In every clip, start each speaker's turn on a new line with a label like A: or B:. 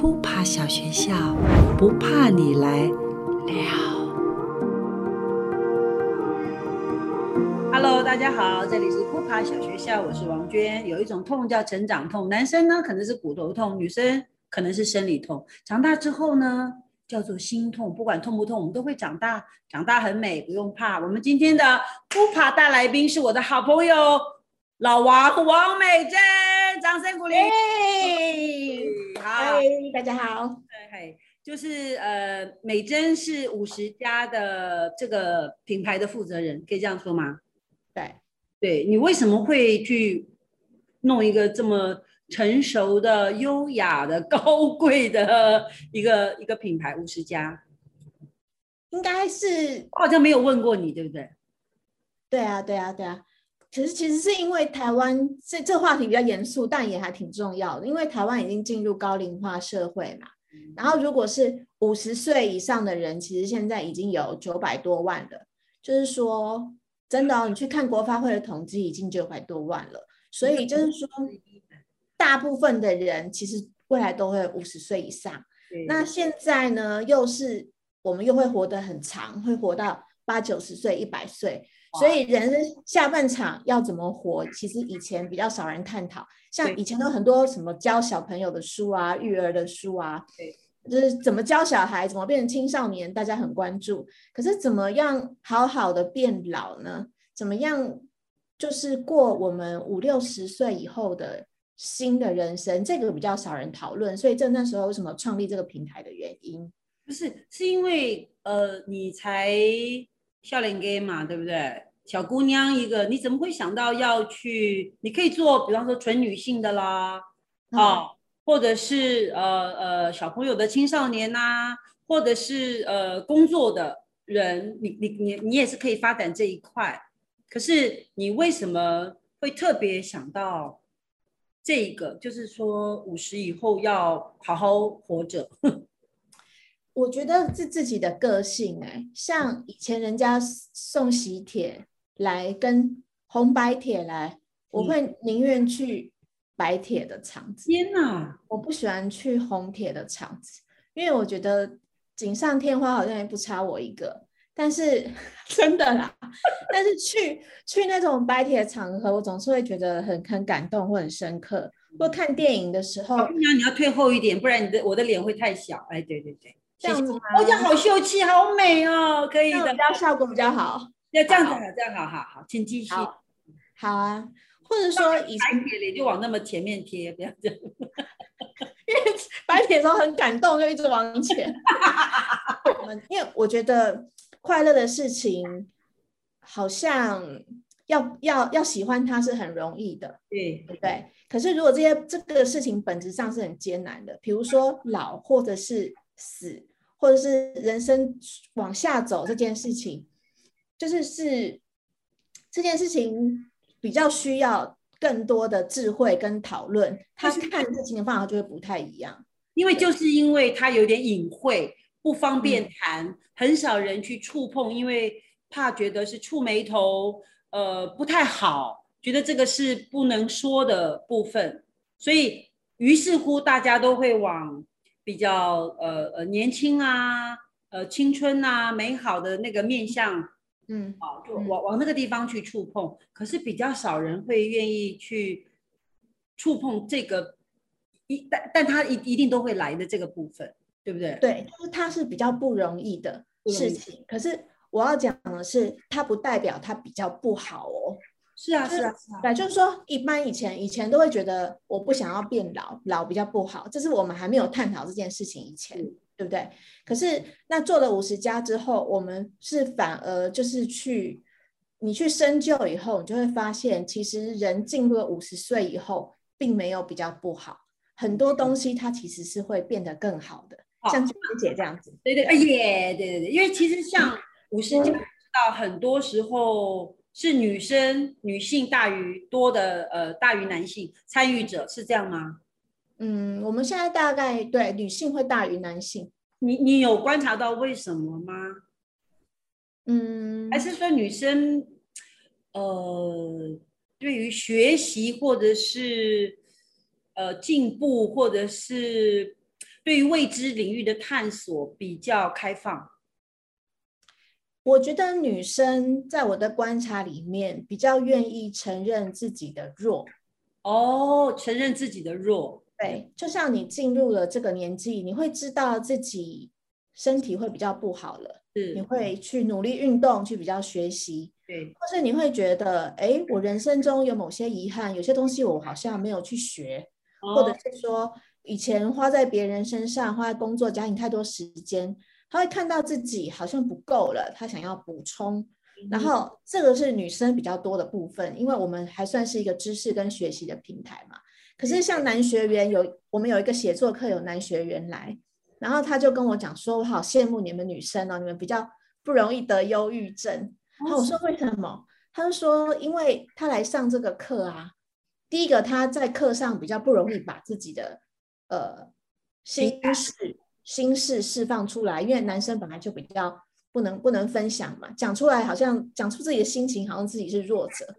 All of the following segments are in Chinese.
A: 扑爬小学校，不怕你来了。Hello，大家好，这里是酷爬小学校，我是王娟。有一种痛叫成长痛，男生呢可能是骨头痛，女生可能是生理痛。长大之后呢，叫做心痛。不管痛不痛，我们都会长大，长大很美，不用怕。我们今天的酷爬大来宾是我的好朋友老王王美珍，掌声鼓励。
B: 好，大家好。
A: 嗨，就是呃，美珍是五十家的这个品牌的负责人，可以这样说吗？
B: 对，
A: 对你为什么会去弄一个这么成熟的、优雅的、高贵的一个一个品牌？五十家，
B: 应该是
A: 我好像没有问过你，对不对？
B: 对啊，对啊，对啊。其实其实是因为台湾这这话题比较严肃，但也还挺重要的。因为台湾已经进入高龄化社会嘛，然后如果是五十岁以上的人，其实现在已经有九百多万了。就是说，真的哦，你去看国发会的统计，已经九百多万了。所以就是说，大部分的人其实未来都会五十岁以上。那现在呢，又是我们又会活得很长，会活到八九十岁、一百岁。所以人下半场要怎么活，其实以前比较少人探讨。像以前有很多什么教小朋友的书啊、育儿的书啊，对就是怎么教小孩，怎么变成青少年，大家很关注。可是怎么样好好的变老呢？怎么样就是过我们五六十岁以后的新的人生，这个比较少人讨论。所以这那时候为什么创立这个平台的原因，
A: 不是是因为呃，你才。笑脸 gay 嘛，对不对？小姑娘一个，你怎么会想到要去？你可以做，比方说纯女性的啦，啊，或者是呃呃小朋友的青少年呐，或者是呃工作的人，你你你你也是可以发展这一块。可是你为什么会特别想到这一个？就是说五十以后要好好活着。
B: 我觉得是自己的个性哎，像以前人家送喜帖来跟红白帖来，我会宁愿去白帖的场子。
A: 天哪，
B: 我不喜欢去红帖的场子，因为我觉得锦上添花好像也不差我一个。但是 真的啦，但是去去那种白帖的场合，我总是会觉得很很感动或很深刻。或看电影的时候，
A: 姑娘你要退后一点，不然你的我的脸会太小。哎，对对对。
B: 这样子吗？
A: 哦，这样好秀气，好美哦，可以的，
B: 比较效果比较好。
A: 要这样子好，这样好好好，请继续。
B: 好啊，或者说以前
A: 贴脸就往那么前面贴，不要这样。
B: 因为白铁候很感动，就一直往前。我们因为我觉得快乐的事情，好像要要要喜欢它是很容易的，
A: 对
B: 对对？可是如果这些这个事情本质上是很艰难的，比如说老或者是死。或者是人生往下走这件事情，就是是这件事情比较需要更多的智慧跟讨论，他看事情的方法就会不太一样。
A: 因为就是因为他有点隐晦，不方便谈，很少人去触碰，因为怕觉得是触眉头，呃，不太好，觉得这个是不能说的部分，所以于是乎大家都会往。比较呃呃年轻啊，呃青春啊，美好的那个面相，嗯，好，就往往那个地方去触碰。可是比较少人会愿意去触碰这个一，但但他一一定都会来的这个部分，对不对？
B: 对，就是它是比较不容易的事情。可是我要讲的是，它不代表它比较不好哦。
A: 是啊，是啊，
B: 对，就是说，一般以前以前都会觉得我不想要变老，老比较不好，这是我们还没有探讨这件事情以前，对不对？可是那做了五十加之后，我们是反而就是去你去深究以后，你就会发现，其实人进入了五十岁以后，并没有比较不好，很多东西它其实是会变得更好的，像娟姐这样子，
A: 对对，哎耶，对对对，因为其实像五十加，知道很多时候。是女生女性大于多的，呃，大于男性参与者是这样吗？
B: 嗯，我们现在大概对女性会大于男性。
A: 你你有观察到为什么吗？
B: 嗯，
A: 还是说女生，呃，对于学习或者是呃进步或者是对于未知领域的探索比较开放？
B: 我觉得女生在我的观察里面比较愿意承认自己的弱。
A: 哦，承认自己的弱。
B: 对，就像你进入了这个年纪，你会知道自己身体会比较不好了，你。会去努力运动，去比较学习，
A: 对，
B: 或是你会觉得，哎，我人生中有某些遗憾，有些东西我好像没有去学，或者是说以前花在别人身上，花在工作、家庭太多时间，他会看到自己好像不够了，他想要补充，然后这个是女生比较多的部分，因为我们还算是一个知识跟学习的平台嘛。可是像男学员有，我们有一个写作课，有男学员来，然后他就跟我讲说，我好羡慕你们女生哦，你们比较不容易得忧郁症。然后我说为什么？他就说，因为他来上这个课啊，第一个他在课上比较不容易把自己的呃心事心事释放出来，因为男生本来就比较不能不能分享嘛，讲出来好像讲出自己的心情，好像自己是弱者。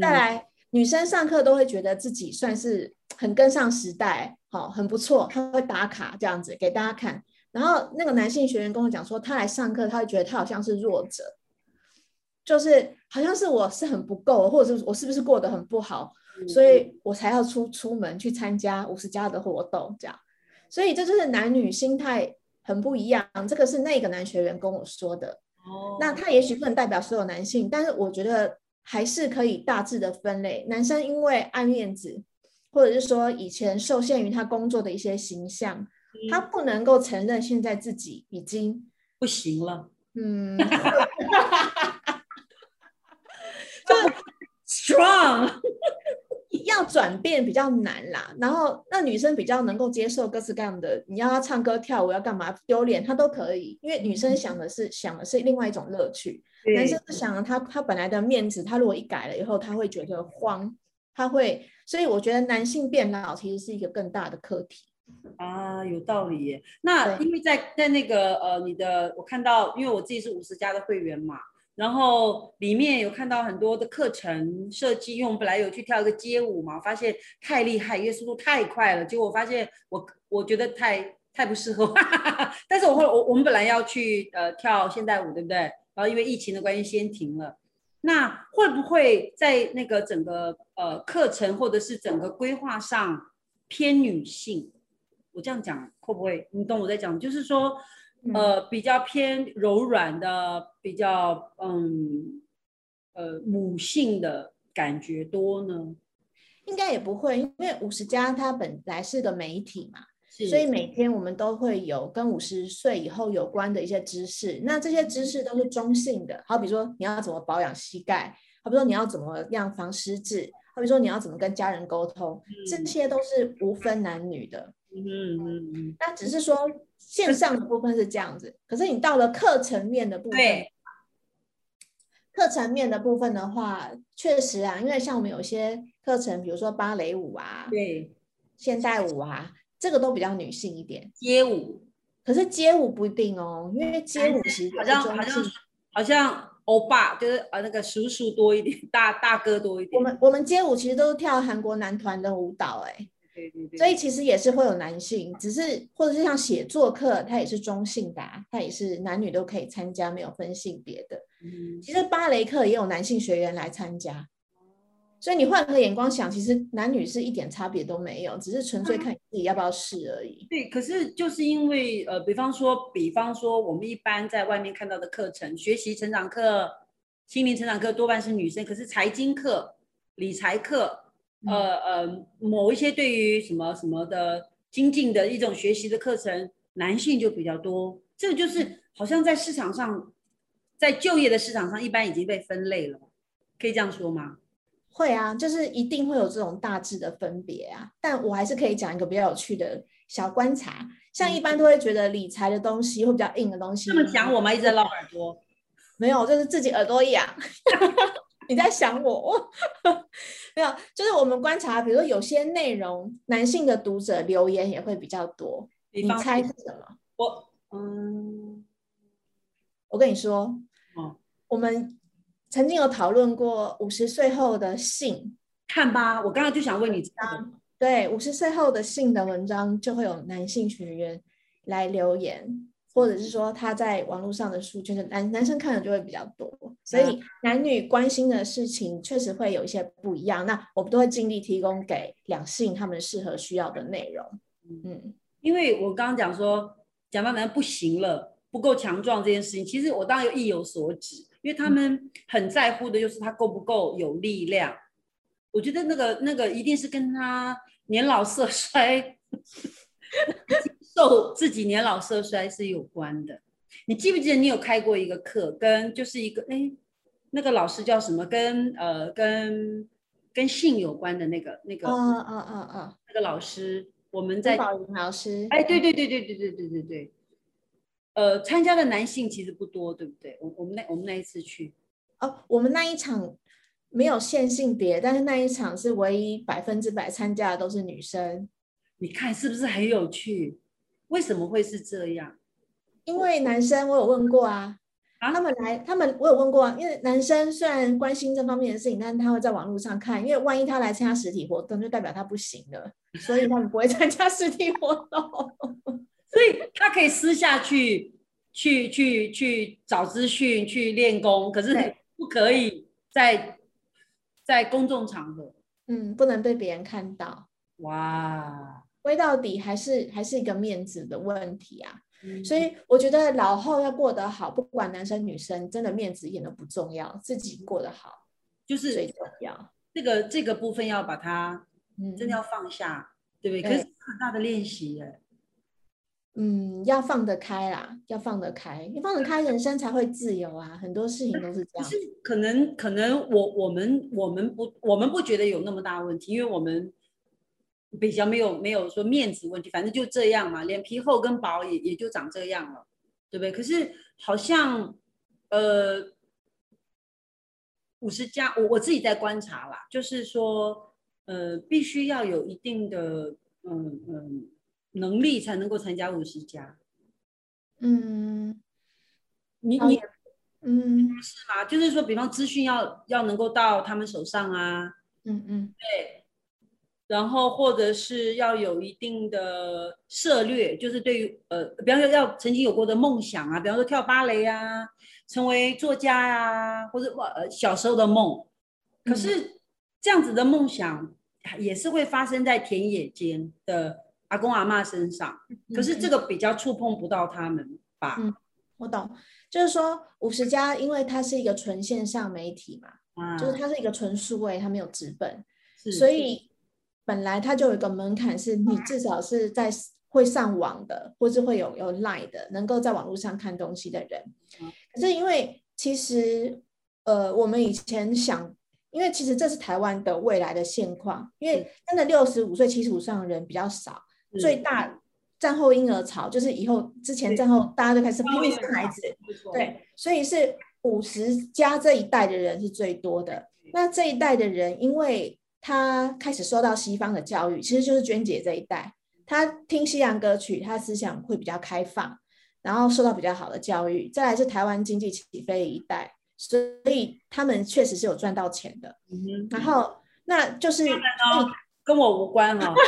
B: 再来，女生上课都会觉得自己算是。很跟上时代，好，很不错。她会打卡这样子给大家看。然后那个男性学员跟我讲说，他来上课，他会觉得他好像是弱者，就是好像是我是很不够，或者是我是不是过得很不好，所以我才要出出门去参加五十加的活动这样。所以这就是男女心态很不一样。这个是那个男学员跟我说的。哦，那他也许不能代表所有男性，但是我觉得还是可以大致的分类。男生因为爱面子。或者是说以前受限于他工作的一些形象，他不能够承认现在自己已经
A: 不行了。
B: 嗯，
A: 就 strong
B: 要转变比较难啦。然后那女生比较能够接受各式各样的，你要她唱歌跳舞要干嘛丢脸，她都可以，因为女生想的是想的是另外一种乐趣。男生是想他他本来的面子，他如果一改了以后，他会觉得慌，他会。所以我觉得男性变老其实是一个更大的课题
A: 啊，有道理耶。那因为在在那个呃，你的我看到，因为我自己是五十家的会员嘛，然后里面有看到很多的课程设计，因为我们本来有去跳一个街舞嘛，发现太厉害，因为速度太快了，结果我发现我我觉得太太不适合。但是我会我我们本来要去呃跳现代舞，对不对？然后因为疫情的关系先停了。那会不会在那个整个呃课程或者是整个规划上偏女性？我这样讲会不会？你懂我在讲，就是说呃比较偏柔软的，比较嗯呃母性的感觉多呢？
B: 应该也不会，因为五十加它本来是个媒体嘛。所以每天我们都会有跟五十岁以后有关的一些知识，那这些知识都是中性的。好比说你要怎么保养膝盖，好比说你要怎么样防湿质，好比说你要怎么跟家人沟通，这些都是无分男女的。嗯嗯嗯。那只是说线上的部分是这样子，可是你到了课程面的部分，课程面的部分的话，确实啊，因为像我们有些课程，比如说芭蕾舞啊，
A: 对，
B: 现代舞啊。这个都比较女性一点，
A: 街舞，
B: 可是街舞不一定哦，因为街舞其实
A: 好像好像好像欧巴就是呃那个叔叔多一点，大大哥多一点。
B: 我们我们街舞其实都是跳韩国男团的舞蹈，哎，
A: 对对对，
B: 所以其实也是会有男性，只是或者是像写作课，它也是中性的，它也是男女都可以参加，没有分性别的。嗯，其实芭蕾课也有男性学员来参加。所以你换个眼光想，其实男女是一点差别都没有，只是纯粹看自己要不要试而已。
A: 对，可是就是因为呃，比方说，比方说，我们一般在外面看到的课程，学习成长课、心灵成长课多半是女生，可是财经课、理财课，呃呃，某一些对于什么什么的精进的一种学习的课程，男性就比较多。这个就是好像在市场上，在就业的市场上，一般已经被分类了，可以这样说吗？
B: 会啊，就是一定会有这种大致的分别啊，但我还是可以讲一个比较有趣的小观察。像一般都会觉得理财的东西会比较硬的东西，
A: 这么讲我吗？一直在捞耳朵，
B: 没有，就是自己耳朵痒。你在想我？没有，就是我们观察，比如说有些内容，男性的读者留言也会比较多。你猜是什么？
A: 我嗯，
B: 我跟你说，哦，我们。曾经有讨论过五十岁后的性，
A: 看吧，我刚刚就想问你，
B: 对，五十岁后的性的文章就会有男性学员来留言，或者是说他在网络上的书，就是男男生看的就会比较多，所以男女关心的事情确实会有一些不一样。那我们都会尽力提供给两性他们适合需要的内容。
A: 嗯，因为我刚刚讲说讲到男不行了，不够强壮这件事情，其实我当然意有所指，因为他们很在乎的就是他够不够有力量。我觉得那个那个一定是跟他。年老色衰，受自己年老色衰是有关的。你记不记得你有开过一个课，跟就是一个哎，那个老师叫什么？跟呃跟跟性有关的那个那个，
B: 嗯嗯嗯嗯，
A: 那个老师我们在
B: 宝林老师，
A: 哎，对对对对对对对对对，呃，参加的男性其实不多，对不对？我我们那我们那一次去，
B: 哦，我们那一场。没有限性别，但是那一场是唯一百分之百参加的都是女生。
A: 你看是不是很有趣？为什么会是这样？
B: 因为男生我有问过啊，他们来，他们我有问过啊。因为男生虽然关心这方面的事情，但是他会在网络上看，因为万一他来参加实体活动，就代表他不行了，所以他们不会参加实体活动。
A: 所以他可以私下去去去去找资讯去练功，可是不可以在。在公众场合，
B: 嗯，不能被别人看到。
A: 哇，
B: 归到底还是还是一个面子的问题啊。所以我觉得老后要过得好，不管男生女生，真的面子一点都不重要，自己过得好
A: 就是
B: 最重要。
A: 这个这个部分要把它，嗯，真的要放下，对不对？可是很大的练习耶。
B: 嗯，要放得开啦，要放得开，你放得开，人生才会自由啊。很多事情都是这样。
A: 是可能可能我我们我们不我们不觉得有那么大问题，因为我们比较没有没有说面子问题，反正就这样嘛，脸皮厚跟薄也也就长这样了，对不对？可是好像呃五十加，我我自己在观察啦，就是说呃必须要有一定的嗯嗯。能力才能够参加五十加，
B: 嗯，
A: 你你
B: 嗯
A: 是吗？就是说，比方资讯要要能够到他们手上
B: 啊，嗯嗯，
A: 对，然后或者是要有一定的策略，就是对于呃，比方说要曾经有过的梦想啊，比方说跳芭蕾啊，成为作家呀，或者呃小时候的梦，可是这样子的梦想也是会发生在田野间的。阿公阿妈身上，可是这个比较触碰不到他们吧？
B: 嗯，我懂，就是说五十家，因为它是一个纯线上媒体嘛，就是它是一个纯数位，它没有纸本，所以本来它就有一个门槛，是你至少是在会上网的，或是会有有 line 的，能够在网络上看东西的人。可是因为其实呃，我们以前想，因为其实这是台湾的未来的现况，因为真的六十五岁、七十五岁的人比较少。最大战后婴儿潮就是以后之前战后大家都开始拼命生孩子，对，所以是五十加这一代的人是最多的。那这一代的人，因为他开始受到西方的教育，其实就是娟姐这一代，他听西洋歌曲，他思想会比较开放，然后受到比较好的教育。再来是台湾经济起飞的一代，所以他们确实是有赚到钱的。然后那就是
A: 跟我无关哈。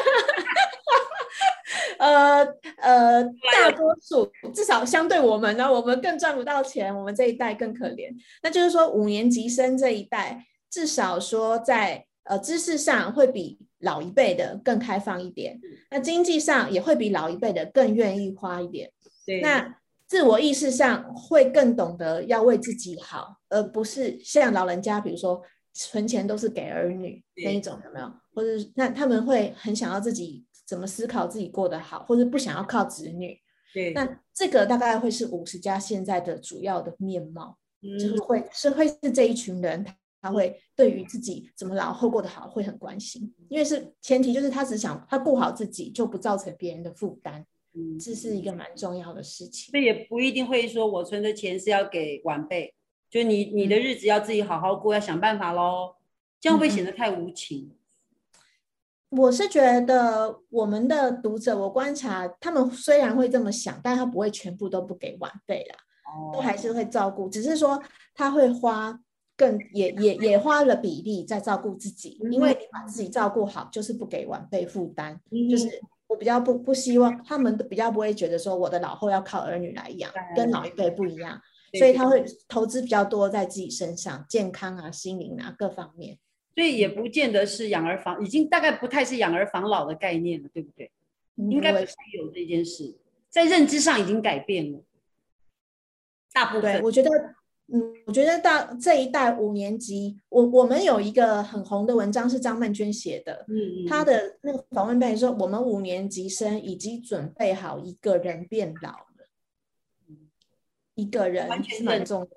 B: 呃呃，大多数至少相对我们呢，我们更赚不到钱，我们这一代更可怜。那就是说，五年级生这一代，至少说在呃知识上会比老一辈的更开放一点，那经济上也会比老一辈的更愿意花一点。
A: 对，
B: 那自我意识上会更懂得要为自己好，而不是像老人家，比如说存钱都是给儿女那一种，有没有？或者那他们会很想要自己。怎么思考自己过得好，或者不想要靠子女？
A: 对，
B: 那这个大概会是五十家现在的主要的面貌，就是会是会是这一群人，他会对于自己怎么老后过得好会很关心，因为是前提就是他只想他顾好自己，就不造成别人的负担，嗯，这是一个蛮重要的事情。
A: 这也不一定会说我存的钱是要给晚辈，就你你的日子要自己好好过，要想办法喽，这样会显得太无情。
B: 我是觉得我们的读者，我观察他们虽然会这么想，但他不会全部都不给晚辈啦，都还是会照顾，只是说他会花更也也也花了比例在照顾自己，因为你把自己照顾好，就是不给晚辈负担，就是我比较不不希望他们比较不会觉得说我的老后要靠儿女来养，跟老一辈不一样，所以他会投资比较多在自己身上，健康啊、心灵啊各方面。
A: 所以也不见得是养儿防，已经大概不太是养儿防老的概念了，对不对？应该不会有这件事，在认知上已经改变了。大部分，
B: 我觉得，嗯，我觉得到这一代五年级，我我们有一个很红的文章是张曼娟写的，嗯嗯，他的那个访问背说，我们五年级生已经准备好一个人变老了，一个人是蛮重要，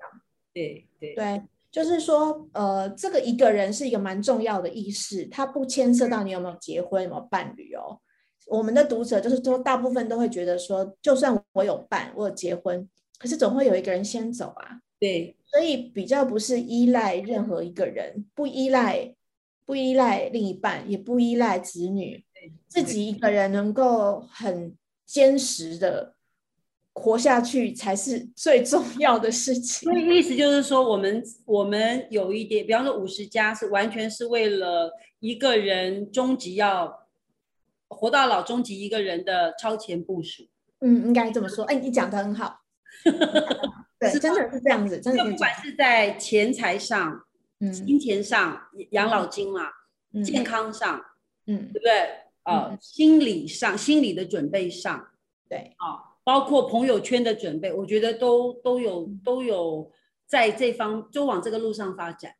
A: 对对
B: 对。就是说，呃，这个一个人是一个蛮重要的意识，它不牵涉到你有没有结婚、有没有伴侣哦。我们的读者就是说，大部分都会觉得说，就算我有伴，我有结婚，可是总会有一个人先走啊。
A: 对，
B: 所以比较不是依赖任何一个人，不依赖不依赖另一半，也不依赖子女，自己一个人能够很坚实的。活下去才是最重 要的事情。
A: 所以意思就是说，我们我们有一点，比方说五十加是完全是为了一个人终极要活到老，终极一个人的超前部署。
B: 嗯，应该这么说。哎，你讲的很好。对，真的是这样子，真的。
A: 不管是在钱财上、嗯，金钱上、养老金嘛，健康上，嗯，对不对？呃，心理上、心理的准备上，
B: 对，
A: 啊。包括朋友圈的准备，我觉得都都有都有在这方就往这个路上发展。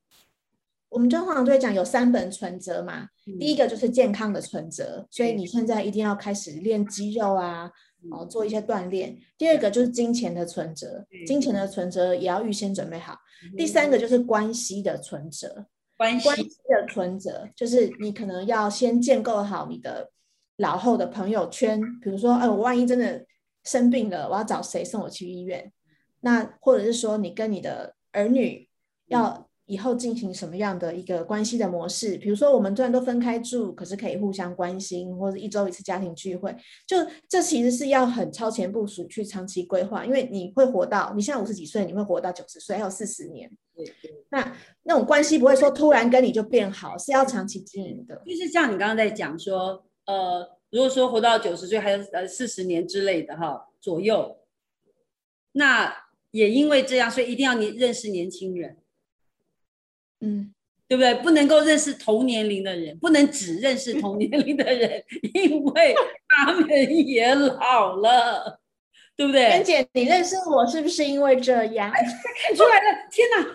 B: 我们中华都会讲有三本存折嘛，第一个就是健康的存折，所以你现在一定要开始练肌肉啊，哦，做一些锻炼。第二个就是金钱的存折，金钱的存折也要预先准备好。第三个就是关系的存折，
A: 关
B: 系的存折就是你可能要先建构好你的老后的朋友圈，比如说，哎，我万一真的。生病了，我要找谁送我去医院？那或者是说，你跟你的儿女要以后进行什么样的一个关系的模式？比如说，我们虽然都分开住，可是可以互相关心，或者一周一次家庭聚会。就这其实是要很超前部署去长期规划，因为你会活到你现在五十几岁，你会活到九十岁，还有四十年。那那种关系不会说突然跟你就变好，是要长期经营的。
A: 就是像你刚刚在讲说，呃。如果说活到九十岁，还有呃四十年之类的哈左右，那也因为这样，所以一定要你认识年轻人，
B: 嗯，
A: 对不对？不能够认识同年龄的人，不能只认识同年龄的人，因为他们也老了，对不对？
B: 娟姐，你认识我是不是因为这样？
A: 看出来了，天哪！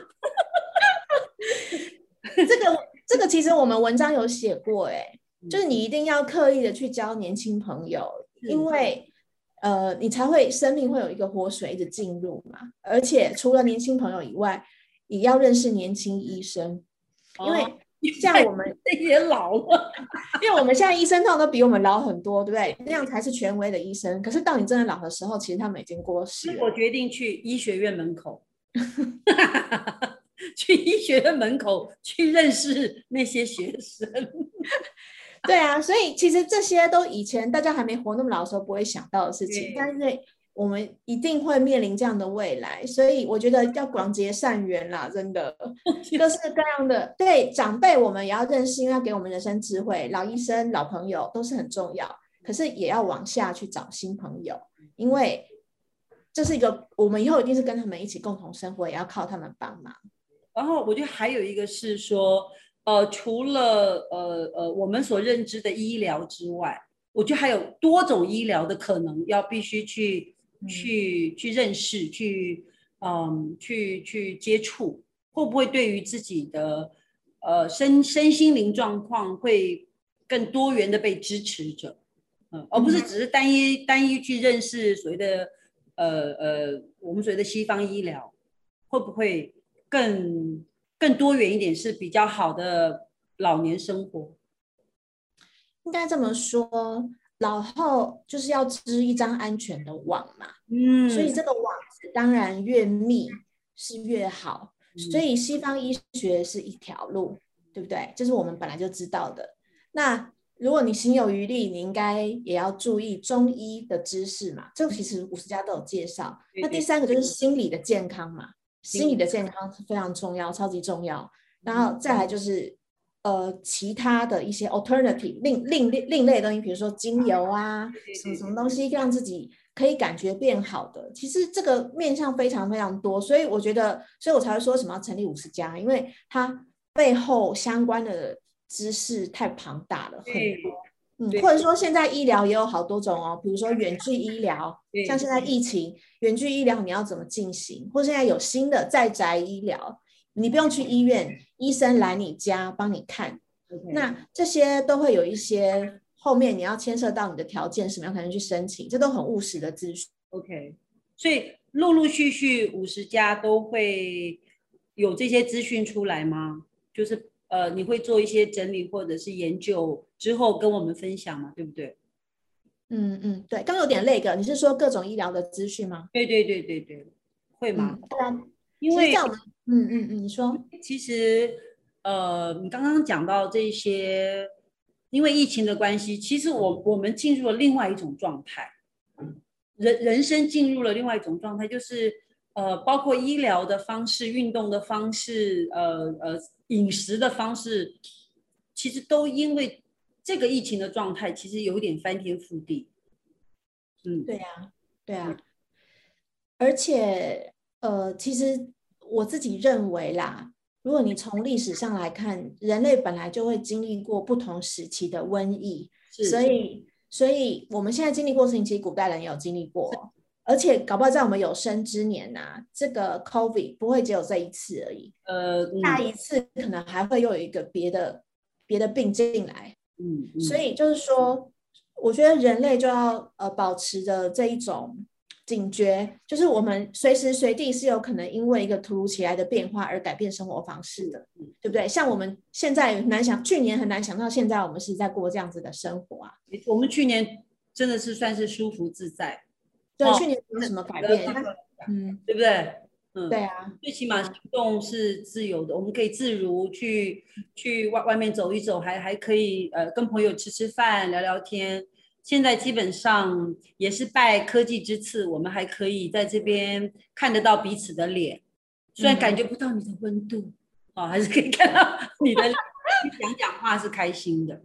B: 这个这个其实我们文章有写过，哎。就是你一定要刻意的去交年轻朋友，因为呃，你才会生命会有一个活水一直进入嘛。而且除了年轻朋友以外，也要认识年轻医生，因为像我们
A: 也老了，
B: 因为我们现在医生通常都比我们老很多，对不对？那样才是权威的医生。可是到你真的老的时候，其实他们已经过世。
A: 我决定去医学院门口，去医学院门口去认识那些学生。
B: 对啊，所以其实这些都以前大家还没活那么老的时候不会想到的事情，但是我们一定会面临这样的未来，所以我觉得要广结善缘啦，真的 各式各样的对长辈我们也要认识，因为要给我们人生智慧，老医生、老朋友都是很重要，可是也要往下去找新朋友，因为这是一个我们以后一定是跟他们一起共同生活，也要靠他们帮忙。
A: 然后我觉得还有一个是说。呃，除了呃呃我们所认知的医疗之外，我觉得还有多种医疗的可能，要必须去去去认识，去嗯去去接触，会不会对于自己的呃身身心灵状况会更多元的被支持着，嗯，而不是只是单一单一去认识所谓的呃呃我们所谓的西方医疗，会不会更？更多元一点是比较好的老年生活，
B: 应该这么说，老后就是要织一张安全的网嘛，嗯，所以这个网子当然越密是越好，所以西方医学是一条路，对不对？这是我们本来就知道的。那如果你心有余力，你应该也要注意中医的知识嘛，这个其实五十家都有介绍。那第三个就是心理的健康嘛。心理的健康是非常重要，超级重要。然后再来就是呃其他的一些 alternative 另另另另类的东西，比如说精油啊，什么什么东西让自己可以感觉变好的。其实这个面向非常非常多，所以我觉得，所以我才会说什么要成立五十家，因为它背后相关的知识太庞大了，很多。嗯，或者说现在医疗也有好多种哦，比如说远距医疗，像现在疫情，远距医疗你要怎么进行？或现在有新的在宅医疗，你不用去医院，医生来你家帮你看。那这些都会有一些后面你要牵涉到你的条件什么样才能去申请，这都很务实的资讯。
A: OK，所以陆陆续续五十家都会有这些资讯出来吗？就是。呃，你会做一些整理或者是研究之后跟我们分享嘛？对不对？
B: 嗯嗯，对，刚有点累个，你是说各种医疗的资讯吗？
A: 对对对对对，会吗？
B: 对啊，因为嗯嗯嗯，你说，
A: 其实呃，你刚刚讲到这些，因为疫情的关系，其实我我们进入了另外一种状态，人人生进入了另外一种状态，就是呃，包括医疗的方式、运动的方式，呃呃。饮食的方式，其实都因为这个疫情的状态，其实有点翻天覆地。
B: 嗯，对呀，对啊。而且，呃，其实我自己认为啦，如果你从历史上来看，人类本来就会经历过不同时期的瘟疫，所以，所以我们现在经历过事情，其实古代人也有经历过。而且搞不好在我们有生之年呐，这个 COVID 不会只有这一次而已。呃，下一次可能还会又有一个别的别的病进来。嗯，所以就是说，我觉得人类就要呃保持着这一种警觉，就是我们随时随地是有可能因为一个突如其来的变化而改变生活方式的，对不对？像我们现在很难想，去年很难想到现在我们是在过这样子的生活啊。
A: 我们去年真的是算是舒服自在。
B: 对，去年没有什么改变，
A: 嗯，对不对？
B: 嗯，对啊，
A: 最起码行动是自由的，我们可以自如去去外外面走一走，还还可以呃跟朋友吃吃饭、聊聊天。现在基本上也是拜科技之赐，我们还可以在这边看得到彼此的脸，虽然感觉不到你的温度，哦，还是可以看到你的 讲讲话是开心的。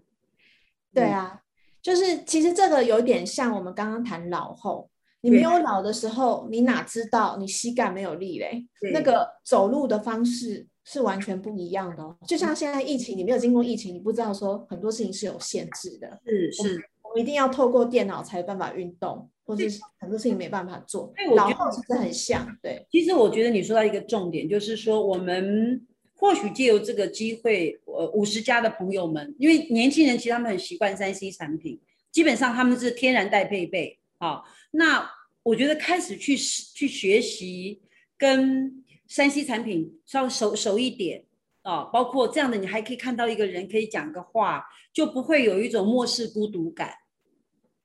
B: 对啊，就是其实这个有点像我们刚刚谈老后。你没有老的时候，你哪知道你膝盖没有力嘞？那个走路的方式是完全不一样的哦。就像现在疫情，你没有经过疫情，你不知道说很多事情是有限制的。
A: 是是，
B: 一定要透过电脑才有办法运动，或者是很多事情没办法做。老后其实很像，对。
A: 其实我觉得你说到一个重点，就是说我们或许借由这个机会，呃，五十家的朋友们，因为年轻人其实他们很习惯三 C 产品，基本上他们是天然带配备。啊，那我觉得开始去去学习跟山西产品稍微熟熟一点啊，包括这样的，你还可以看到一个人可以讲个话，就不会有一种漠视孤独感。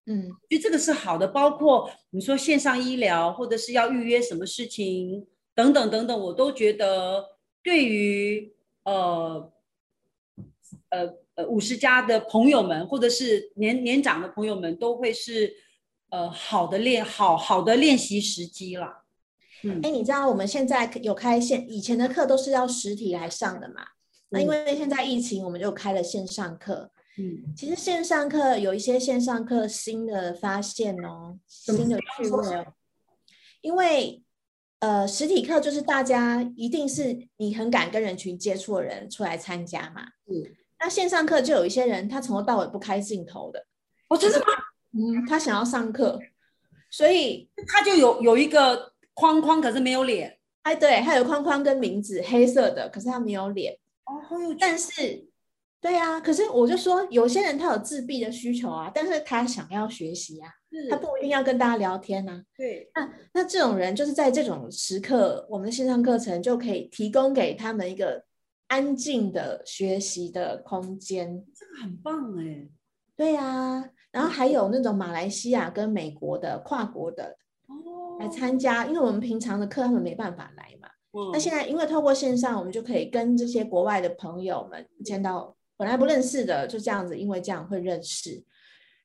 A: 嗯，就这个是好的。包括你说线上医疗，或者是要预约什么事情等等等等，我都觉得对于呃呃呃五十家的朋友们，或者是年年长的朋友们，都会是。呃，好的练好好的练习时机了。
B: 嗯，哎，你知道我们现在有开线，以前的课都是要实体来上的嘛？那因为现在疫情，我们就开了线上课。嗯，其实线上课有一些线上课新的发现哦，新的趣味哦。因为呃，实体课就是大家一定是你很敢跟人群接触的人出来参加嘛。嗯，那线上课就有一些人他从头到尾不开镜头的。
A: 哦，真的吗？
B: 嗯，他想要上课，所以
A: 他就有有一个框框，可是没有脸。
B: 哎，对，他有框框跟名字，黑色的，可是他没有脸。
A: 哦，
B: 但是，对啊，可是我就说，有些人他有自闭的需求啊，但是他想要学习啊，他不一定要跟大家聊天
A: 呐。对，
B: 那那这种人就是在这种时刻，我们的线上课程就可以提供给他们一个安静的学习的空间。
A: 这个很棒哎。
B: 对呀。然后还有那种马来西亚跟美国的跨国的来参加，因为我们平常的课他们没办法来嘛。那现在因为透过线上，我们就可以跟这些国外的朋友们见到本来不认识的，就这样子，因为这样会认识。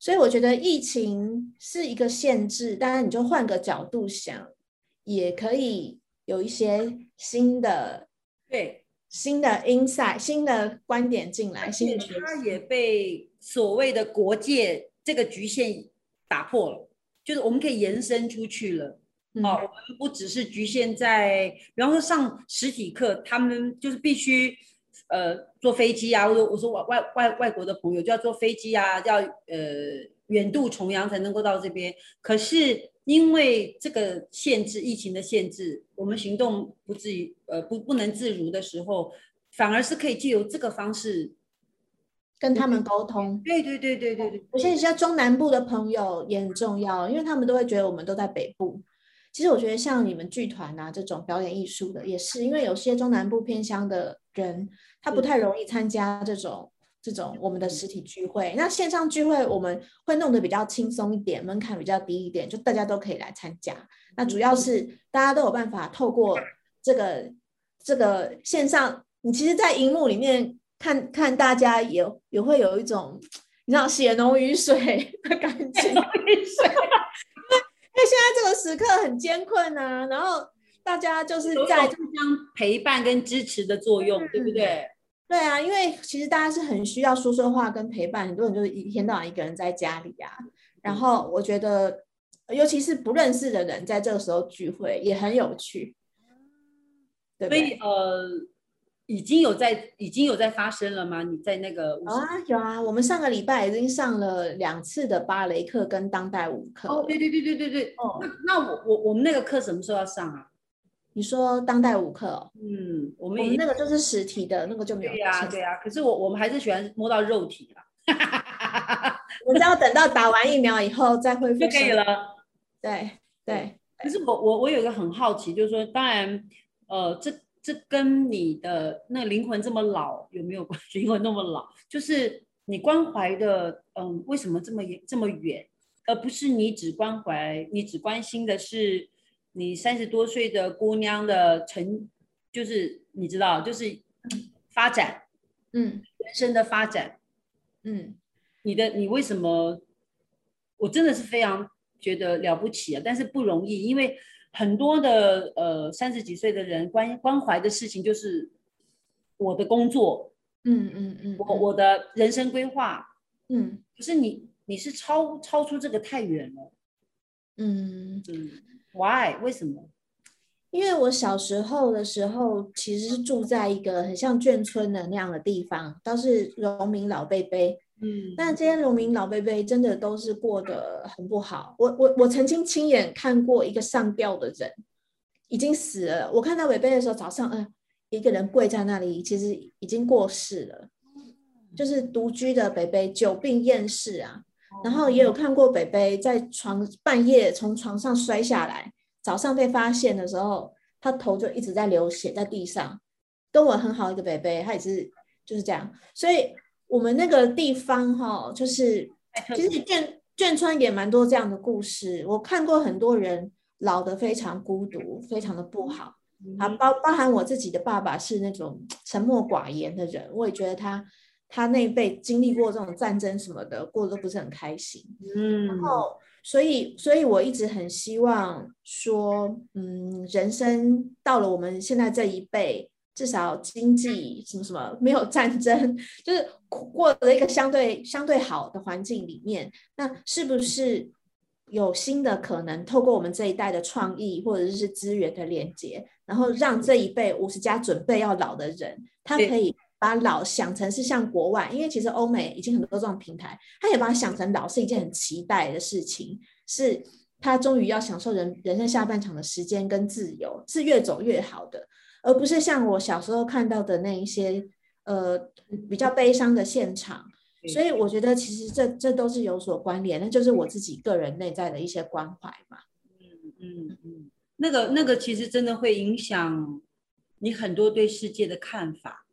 B: 所以我觉得疫情是一个限制，当然你就换个角度想，也可以有一些新的
A: 对
B: 新的 insight、新的观点进来，新的
A: 它也被所谓的国界这个局限打破了，就是我们可以延伸出去了。哦，我们不只是局限在，比方说上实体课，他们就是必须呃坐飞机啊，或者我说外外外外国的朋友就要坐飞机啊，要呃远渡重洋才能够到这边。可是因为这个限制，疫情的限制，我们行动不至于呃不不能自如的时候，反而是可以借由这个方式
B: 跟他们沟通。
A: 对对对对对对，
B: 而且像中南部的朋友也很重要，因为他们都会觉得我们都在北部。其实我觉得像你们剧团啊这种表演艺术的，也是因为有些中南部偏乡的人，他不太容易参加这种这种我们的实体聚会。那线上聚会我们会弄得比较轻松一点，门槛比较低一点，就大家都可以来参加。那主要是大家都有办法透过这个这个线上，你其实，在荧幕里面看看大家也也会有一种你知道血浓于水的感觉。因为现在这个时刻很艰困啊，然后大家就是在
A: 互相陪伴跟支持的作用，对不对？
B: 对啊，因为其实大家是很需要说说话跟陪伴，很多人就是一天到晚一个人在家里啊。然后我觉得，尤其是不认识的人在这个时候聚会也很有趣，对
A: 所以呃。已经有在已经有在发生了吗？你在那个
B: 有啊有啊，我们上个礼拜已经上了两次的芭蕾课跟当代舞课。
A: 哦，对对对对对对。哦，那那我我我们那个课什么时候要上啊？
B: 你说当代舞课？
A: 嗯，我们
B: 我们那个就是实体的那个就没有。
A: 对呀对呀，可是我我们还是喜欢摸到肉体啊。
B: 我们要等到打完疫苗以后再恢复
A: 就可以了。
B: 对对。
A: 可是我我我有一个很好奇，就是说，当然，呃，这。这跟你的那灵魂这么老有没有关系？灵魂那么老，就是你关怀的，嗯，为什么这么这么远，而不是你只关怀，你只关心的是你三十多岁的姑娘的成，就是你知道，就是发展，
B: 嗯，
A: 人生的发展，
B: 嗯，
A: 你的你为什么？我真的是非常觉得了不起啊，但是不容易，因为。很多的呃三十几岁的人关关怀的事情就是我的工作，
B: 嗯嗯嗯，
A: 我我的人生规划，
B: 嗯，
A: 可是你你是超超出这个太远了，
B: 嗯
A: 嗯，Why？为什么？
B: 因为我小时候的时候其实是住在一个很像眷村的那样的地方，都是农民老伯伯。
A: 嗯，
B: 但这些农民老伯伯真的都是过得很不好。我我我曾经亲眼看过一个上吊的人，已经死了。我看到伯伯的时候，早上嗯，一个人跪在那里，其实已经过世了，就是独居的北北，久病厌世啊。然后也有看过北北在床半夜从床上摔下来，早上被发现的时候，他头就一直在流血在地上。跟我很好一个北北，他也是就是这样，所以。我们那个地方哈，就是其实眷眷村也蛮多这样的故事。我看过很多人老的非常孤独，非常的不好啊，包包含我自己的爸爸是那种沉默寡言的人，我也觉得他他那一辈经历过这种战争什么的，过得都不是很开心。
A: 嗯，
B: 然后所以所以我一直很希望说，嗯，人生到了我们现在这一辈。至少经济什么什么没有战争，就是过了一个相对相对好的环境里面，那是不是有新的可能？透过我们这一代的创意或者是资源的连接，然后让这一辈五十加准备要老的人，他可以把老想成是像国外，因为其实欧美已经很多这种平台，他也把它想成老是一件很期待的事情，是他终于要享受人人生下半场的时间跟自由，是越走越好的。而不是像我小时候看到的那一些，呃，比较悲伤的现场，所以我觉得其实这这都是有所关联，那就是我自己个人内在的一些关怀嘛。
A: 嗯嗯嗯，那个那个其实真的会影响你很多对世界的看法，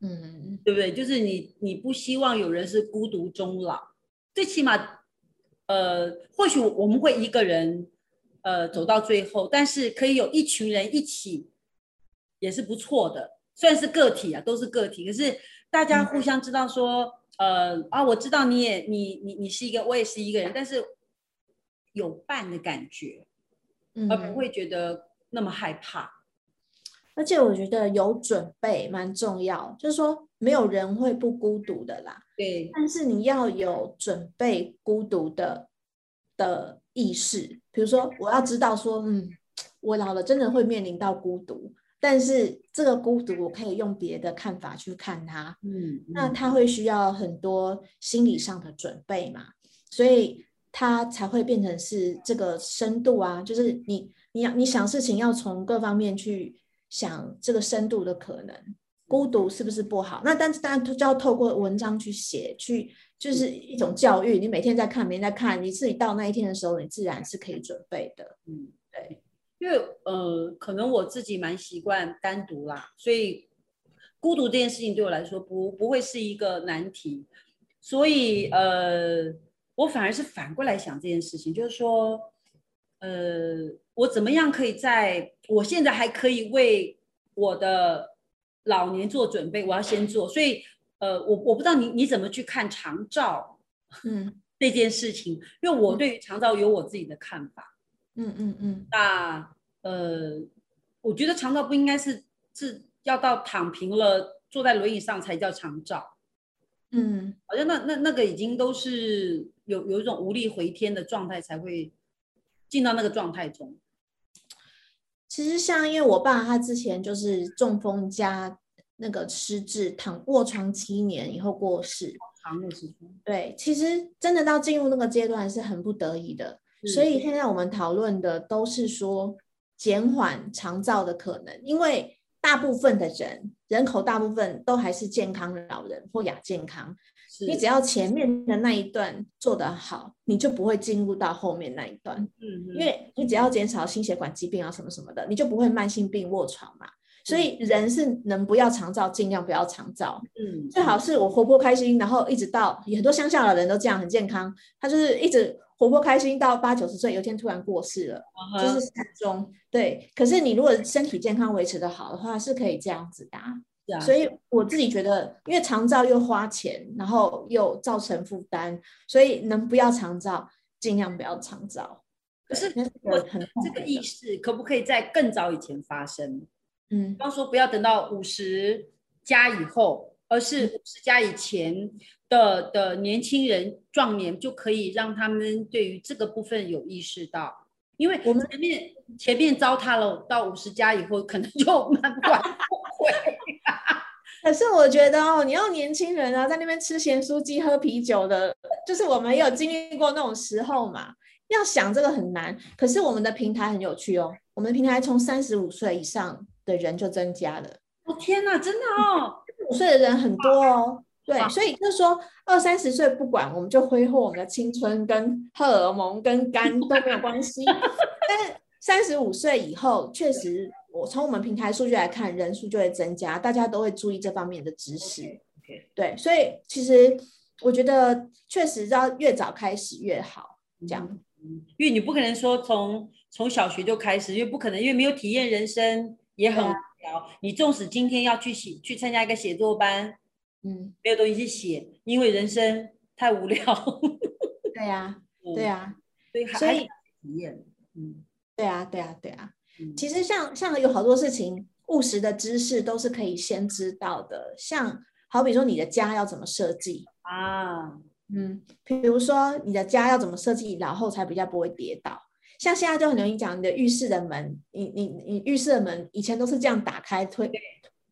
B: 嗯，
A: 对不对？就是你你不希望有人是孤独终老，最起码，呃，或许我们会一个人，呃，走到最后，但是可以有一群人一起。也是不错的，虽然是个体啊，都是个体，可是大家互相知道说，呃啊，我知道你也你你你是一个，我也是一个人，但是有伴的感觉，
B: 而
A: 不会觉得那么害怕。
B: 而且我觉得有准备蛮重要，就是说没有人会不孤独的啦。
A: 对，
B: 但是你要有准备孤独的的意识，比如说我要知道说，嗯，我老了真的会面临到孤独，但是这个孤独我可以用别的看法去看它，
A: 嗯，
B: 那他会需要很多心理上的准备嘛，所以他才会变成是这个深度啊，就是你你要你想事情要从各方面去想这个深度的可能。孤独是不是不好？那但是当然就要透过文章去写，去就是一种教育。你每天在看，每天在看，你自己到那一天的时候，你自然是可以准备的。
A: 嗯，
B: 对，
A: 因为呃，可能我自己蛮习惯单独啦，所以孤独这件事情对我来说不不会是一个难题。所以呃，我反而是反过来想这件事情，就是说，呃，我怎么样可以在我现在还可以为我的老年做准备，我要先做。所以呃，我我不知道你你怎么去看长照
B: 嗯
A: 这件事情，因为我对于长照有我自己的看法。
B: 嗯嗯嗯，
A: 那呃，我觉得长照不应该是是要到躺平了，坐在轮椅上才叫长照。
B: 嗯
A: 好像那那那个已经都是有有一种无力回天的状态，才会进到那个状态中。
B: 其实像因为我爸他之前就是中风加那个失智，躺卧床七年以后过世。
A: 长的时间，
B: 对，其实真的到进入那个阶段是很不得已的。所以现在我们讨论的都是说减缓长照的可能，因为大部分的人人口大部分都还是健康老人或亚健康，你只要前面的那一段做得好，你就不会进入到后面那一段，
A: 嗯，
B: 因为你只要减少心血管疾病啊什么什么的，你就不会慢性病卧床嘛。所以人是能不要长照，尽量不要长照，
A: 嗯。
B: 最好是我活泼开心，然后一直到很多乡下的人都这样很健康，他就是一直活泼开心到八九十岁，有一天突然过世了，
A: 嗯哼
B: 这是善终。对，可是你如果身体健康维持的好的话，是可以这样子的所以我自己觉得，因为长照又花钱，然后又造成负担，所以能不要长照，尽量不要长照。
A: 可是我
B: 很
A: 这个意识可不可以在更早以前发生？
B: 嗯
A: 比方说，不要等到五十加以后，而是
B: 嗯
A: 五十加以前的的年轻人、壮年就可以让他们对于这个部分有意识到，因为
B: 我们
A: 前面前面糟蹋了，到五十加以后可能就慢慢不 会。
B: 可是我觉得哦，你要年轻人啊，在那边吃咸酥鸡、喝啤酒的，就是我们也有经历过那种时候嘛。要想这个很难，可是我们的平台很有趣哦。我们的平台从三十五岁以上的人就增加了，
A: 哦天哪，真的哦，
B: 五岁的人很多哦。对，所以就是说二三十岁不管，我们就挥霍我们的青春、跟荷尔蒙、跟肝 都没有关系。但是三十五岁以后，确实我从我们平台数据来看，人数就会增加，大家都会注意这方面的知识。对，所以其实我觉得确实要越早开始越好，这样。
A: 嗯，因为你不可能说从从小学就开始，因为不可能，因为没有体验人生也很聊。你纵使今天要去写去参加一个写作班，
B: 嗯，
A: 没有东西去写，因为人生太无聊。
B: 对呀、
A: 嗯
B: 对呀、
A: 所以还
B: 所以
A: 体验。嗯
B: 对啊，对啊，对啊。
A: 嗯，
B: 其实像像有好多事情，务实的知识都是可以先知道的。像好比说你的家要怎么设计，
A: 啊，
B: 嗯，比如说你的家要怎么设计，然后才比较不会跌倒。像现在就很容易讲你的浴室的门，你你你浴室的门以前都是这样打开推，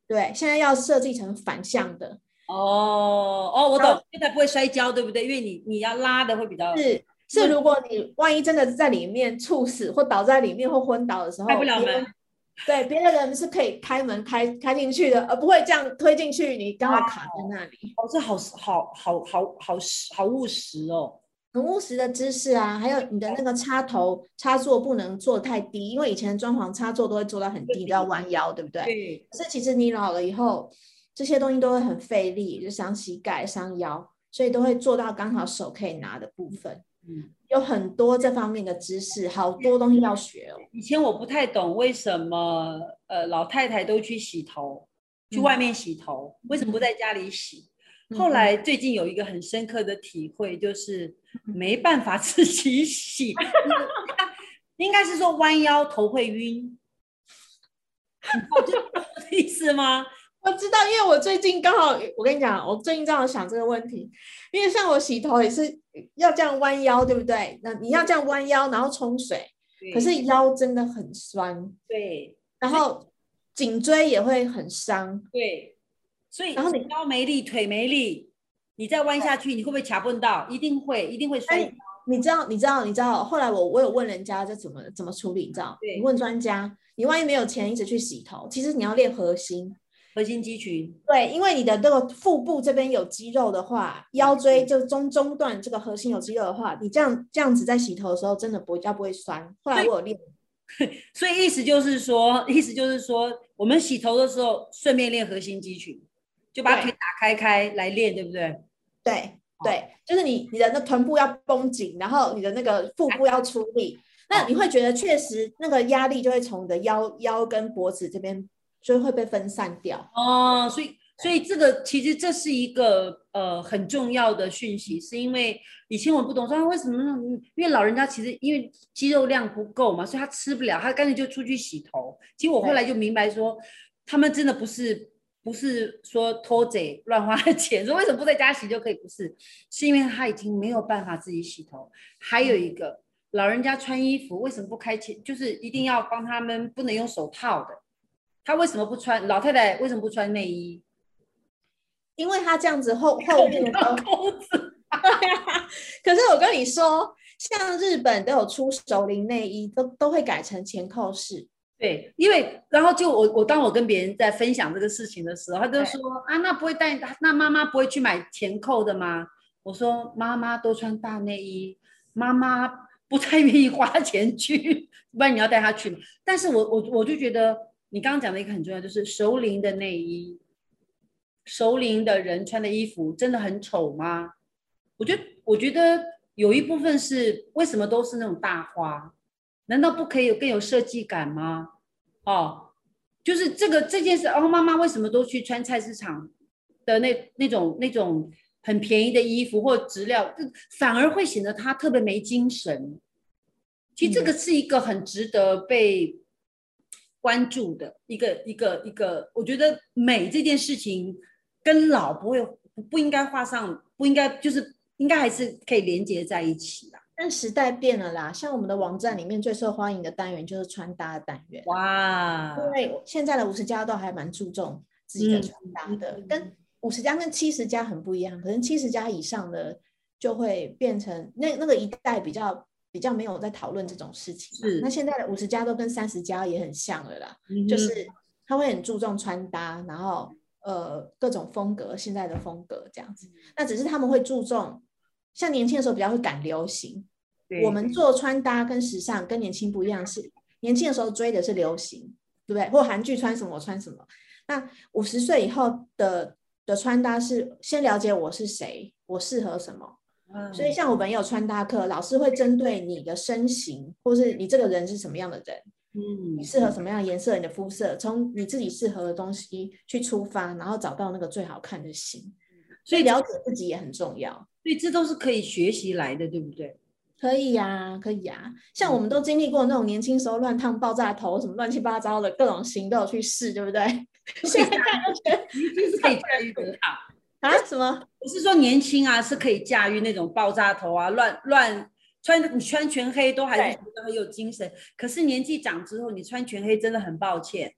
B: 对，现在要设计成反向的，
A: 哦哦，我懂，现在不会摔跤，对不对？因为你你要拉的会比较
B: 是是，如果你万一真的是在里面猝死或倒在里面或昏倒的时候，
A: 开不了门。
B: 对，别的人是可以开门开开进去的，而不会这样推进去，你刚好卡在那里。
A: 哦，这好好好好好实好务实哦。
B: 很务实的知识啊，还有你的那个插头插座不能做太低，因为以前装潢插座都会做到很低，都要弯腰，对不对？
A: 对，
B: 可是其实你老了以后，这些东西都会很费力，就伤膝盖、伤腰，所以都会做到刚好手可以拿的部分。
A: 嗯，
B: 有很多这方面的知识，好多东西要学哦。
A: 以前我不太懂为什么呃老太太都去洗头，去
B: 嗯
A: 外面洗头，为什么不在家里洗？
B: 嗯
A: 后来最近有一个很深刻的体会，就是没办法 自己洗，应该是说弯腰头会晕。知道这 意思吗？
B: 我知道，因为我最近刚好，我跟你讲，我最近正好想这个问题，因为像我洗头也是要这样弯腰，对不对？那你要这样弯腰，然后冲水，可是腰真的很酸，
A: 对，
B: 然后颈椎也会很伤，
A: 对，所以然后你腰没力，腿没力，你再弯下去，你会不会卡蹦到？一定会，一定会摔。
B: 你知道，你知道，你知道，后来我我有问人家这怎么怎么处理，你知道？你问专家，你万一没有钱一直去洗头，其实你要练核心。
A: 核心肌群，
B: 对，因为你的这个腹部这边有肌肉的话，腰椎就中中段这个核心有肌肉的话，你这样这样子在洗头的时候，真的不腰不会酸。后来我有练，
A: 所以意思就是说，意思就是说，我们洗头的时候顺便练核心肌群，就把腿打开开来练，对不对？
B: 对对，就是你你的那臀部要绷紧，然后你的那个腹部要出力，那你会觉得确实那个压力就会从你的腰腰跟脖子这边。所以会被分散掉
A: 哦，所以所以这个其实这是一个呃很重要的讯息，是因为以前我不懂说为什么呢？因为老人家其实因为肌肉量不够嘛，所以他吃不了，他干脆就出去洗头。其实我后来就明白说，他们真的不是不是说偷贼乱花钱，说为什么不在家洗就可以？不是，是因为他已经没有办法自己洗头。还有一个老人家穿衣服为什么不开钱？就是一定要帮他们不能用手套的。他为什么不穿？老太太为什么不穿内衣？
B: 因为他这样子后后面的
A: 钩子。
B: 可是我跟你说，像日本都有出熟龄内衣，都都会改成前扣式。
A: 对，因为然后就我我当我跟别人在分享这个事情的时候，他就说啊，那不会带那妈妈不会去买前扣的吗？我说妈妈都穿大内衣，妈妈不太愿意花钱去，不然你要带她去嘛。但是我我我就觉得。你刚刚讲的一个很重要，就是熟龄的内衣，熟龄的人穿的衣服真的很丑吗？我觉得，我觉得有一部分是为什么都是那种大花？难道不可以有更有设计感吗？哦，就是这个这件事，哦，妈妈为什么都去穿菜市场的那那种那种很便宜的衣服或质料，反而会显得她特别没精神。其实这个是一个很值得被。关注的一个一个一个，我觉得美这件事情跟老不会不应该画上，不应该就是应该还是可以连接在一起的。
B: 但时代变了啦，像我们的网站里面最受欢迎的单元就是穿搭单元。
A: 哇，
B: 因为现在的五十家都还蛮注重自己的穿搭的，跟五十家跟七十家很不一样，可能七十家以上的就会变成那那个一代比较。比较没有在讨论这种事情，
A: 是
B: 那现在的五十家都跟三十家也很像了啦，就是他会很注重穿搭，然后呃各种风格，现在的风格这样子。那只是他们会注重，像年轻的时候比较会赶流行。我们做穿搭跟时尚跟年轻不一样，是年轻的时候追的是流行，对不对？或韩剧穿什么我穿什么。那五十岁以后的的穿搭是先了解我是谁，我适合什么。所以，像我们有穿搭课，老师会针对你的身形，或是你这个人是什么样的人，嗯，你适合什么样的颜色，你的肤色，从你自己适合的东西去出发，然后找到那个最好看的型。所以，了解自己也很重要。
A: 所以，这都是可以学习来的，对不对？
B: 可以呀，可以呀。像我们都经历过那种年轻时候乱烫爆炸头，什么乱七八糟的各种型都有去试，对不对？现在看都觉得
A: 你是可以驾驭得好。
B: 啊？什么？
A: 我是说年轻啊，是可以驾驭那种爆炸头啊，乱乱穿你穿全黑都还是觉得很有精神。可是年纪长之后，你穿全黑真的很抱歉。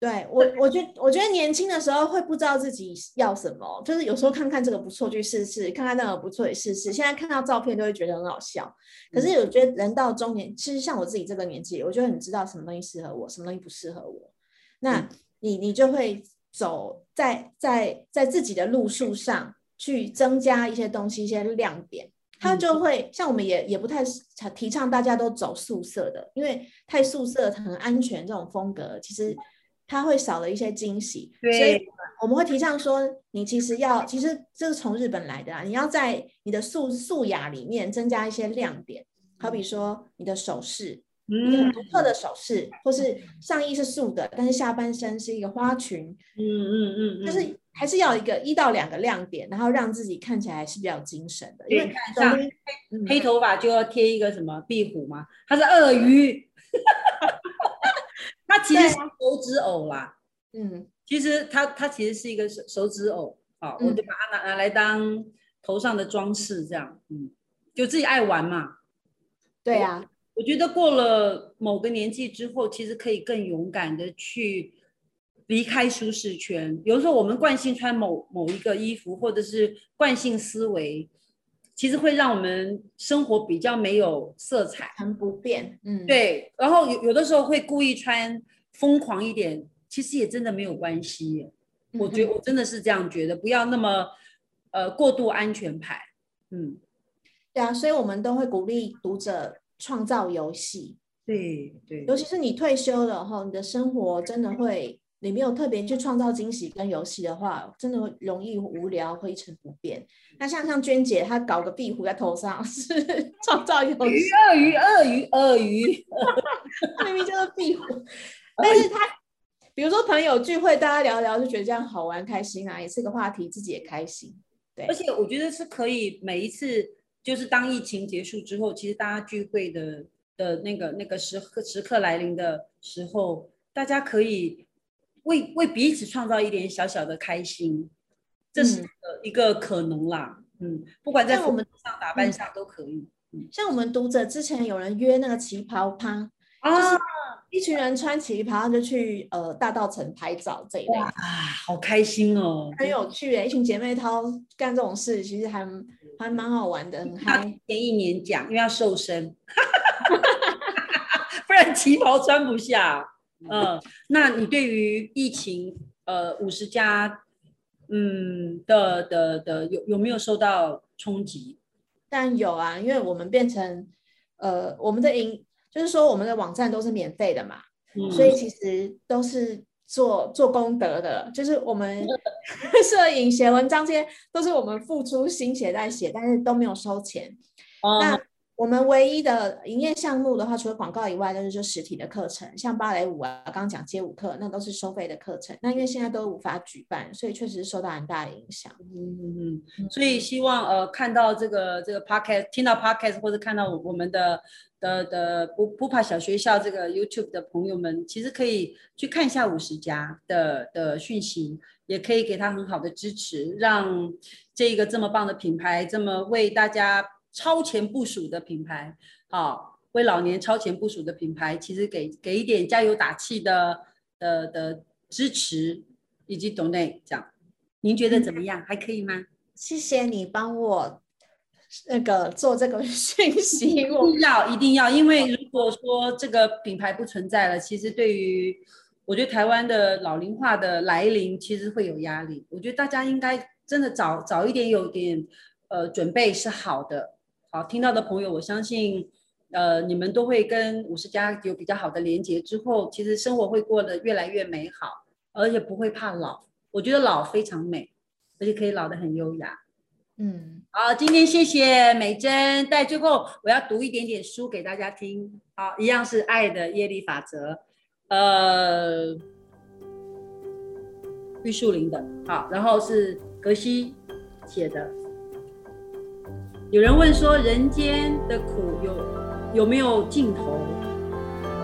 B: 对我，我觉我觉得年轻的时候会不知道自己要什么，就是有时候看看这个不错去试试，看看那个不错也试试。现在看到照片都会觉得很好笑。可是我觉得人到中年，其实像我自己这个年纪，我就很知道什么东西适合我，什么东西不适合我。那你你就会。走在在在自己的路数上去增加一些东西，一些亮点，他就会像我们也也不太提倡大家都走素色的，因为太素色很安全这种风格，其实它会少了一些惊喜。所以我们会提倡说，你其实要，其实这是从日本来的啊，你要在你的素素雅里面增加一些亮点，好比说你的首饰。一个很独特的首饰，或是上衣是素的，但是下半身是一个花裙，
A: 嗯嗯嗯，
B: 就是还是要一个一到两个亮点，然后让自己看起来是比较精神的。因为
A: 上黑头发就要贴一个什么壁虎吗？它是鳄鱼，它其实手指偶啦，
B: 嗯，
A: 其实它它其实是一个手手指偶，好，我就把它拿拿来当头上的装饰，这样，嗯，就自己爱玩嘛。
B: 对啊，
A: 我觉得过了某个年纪之后，其实可以更勇敢的去离开舒适圈。有时候我们惯性穿某某一个衣服，或者是惯性思维，其实会让我们生活比较没有色彩。
B: 很不便，嗯，
A: 对，然后有有的时候会故意穿疯狂一点，其实也真的没有关系我觉
B: 哼
A: 我真的是这样觉得，不要那么呃过度安全牌。嗯，
B: 对啊，所以我们都会鼓励读者创造游戏，
A: 对对
B: 尤其是你退休了后，你的生活真的会，你没有特别去创造惊喜跟游戏的话，真的会容易无聊，会一成不变。那像像娟姐，她搞个壁虎在头上 是创造游
A: 鱼
B: 戏，
A: 鳄鱼鳄鱼鳄 鱼，
B: 明明就是壁虎，但是她。比如说朋友聚会，大家聊一聊就觉得这样好玩开心啊，也是个话题，自己也开心。对
A: 而且我觉得是可以每一次，就是当疫情结束之后，其实大家聚会的的那个那个时刻时刻来临的时候，大家可以为为彼此创造一点小小的开心，这是
B: 嗯
A: 一个可能啦。嗯，不管在
B: 我们
A: 上、打扮上都可以。
B: 像我们读者之前有人约那个旗袍趴，
A: 啊
B: 一群人穿旗袍就去呃大道城拍照这一类，
A: 啊，好开心哦！
B: 很有趣诶，一群姐妹淘干这种事，其实还还蛮好玩的，很
A: 他
B: 嗨。
A: 前一年讲，因为要瘦身，不然旗袍穿不下。嗯，那你对于疫情，呃，五十家，嗯的的的有有没有受到冲击？
B: 但有啊，因为我们变成呃我们的营，就是说我们的网站都是免费的嘛，
A: 嗯，
B: 所以其实都是做做功德的，就是我们 摄影、写文章这些都是我们付出心血在写，但是都没有收钱。
A: 哦
B: 那我们唯一的营业项目的话，除了广告以外，就是就实体的课程，像芭蕾舞啊，刚刚讲街舞课，那都是收费的课程。那因为现在都无法举办，所以确实是受到很大的影响。
A: 嗯嗯嗯，所以希望呃看到这个这个 podcast，听到 podcast 或者看到我我们的的的不不怕小学校这个 YouTube 的朋友们，其实可以去看一下五十家的的讯息，也可以给他很好的支持，让这个这么棒的品牌，这么为大家超前部署的品牌，好、为老年超前部署的品牌，其实给给一点加油打气的的的支持，以及 donate 这样。您觉得怎么样？还可以吗？
B: 谢谢你帮我那个做这个 讯息，我
A: 一定要一定要，因为如果说这个品牌不存在了，其实对于我觉得台湾的老龄化的来临，其实会有压力。我觉得大家应该真的早早一点有点呃准备是好的。好，听到的朋友，我相信呃你们都会跟五十家有比较好的连接之后，其实生活会过得越来越美好，而且不会怕老。我觉得老非常美，而且可以老得很优雅。
B: 嗯，
A: 好，今天谢谢美珍。在最后，我要读一点点书给大家听。好，一样是《爱的业力法则》，呃，玉树林的。好，然后是格西写的。有人问说，人间的苦有有没有尽头？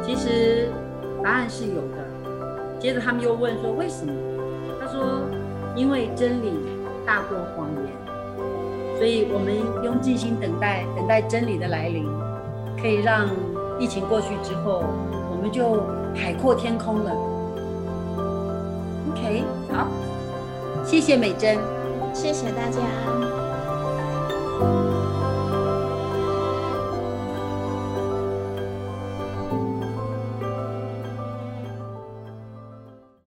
A: 其实答案是有的。接着他们又问说，为什么？他说，因为真理大过谎言。所以我们用静心等待，等待真理的来临，可以让疫情过去之后，我们就海阔天空了。OK，好，谢谢美珍。
B: 谢谢大家。 아!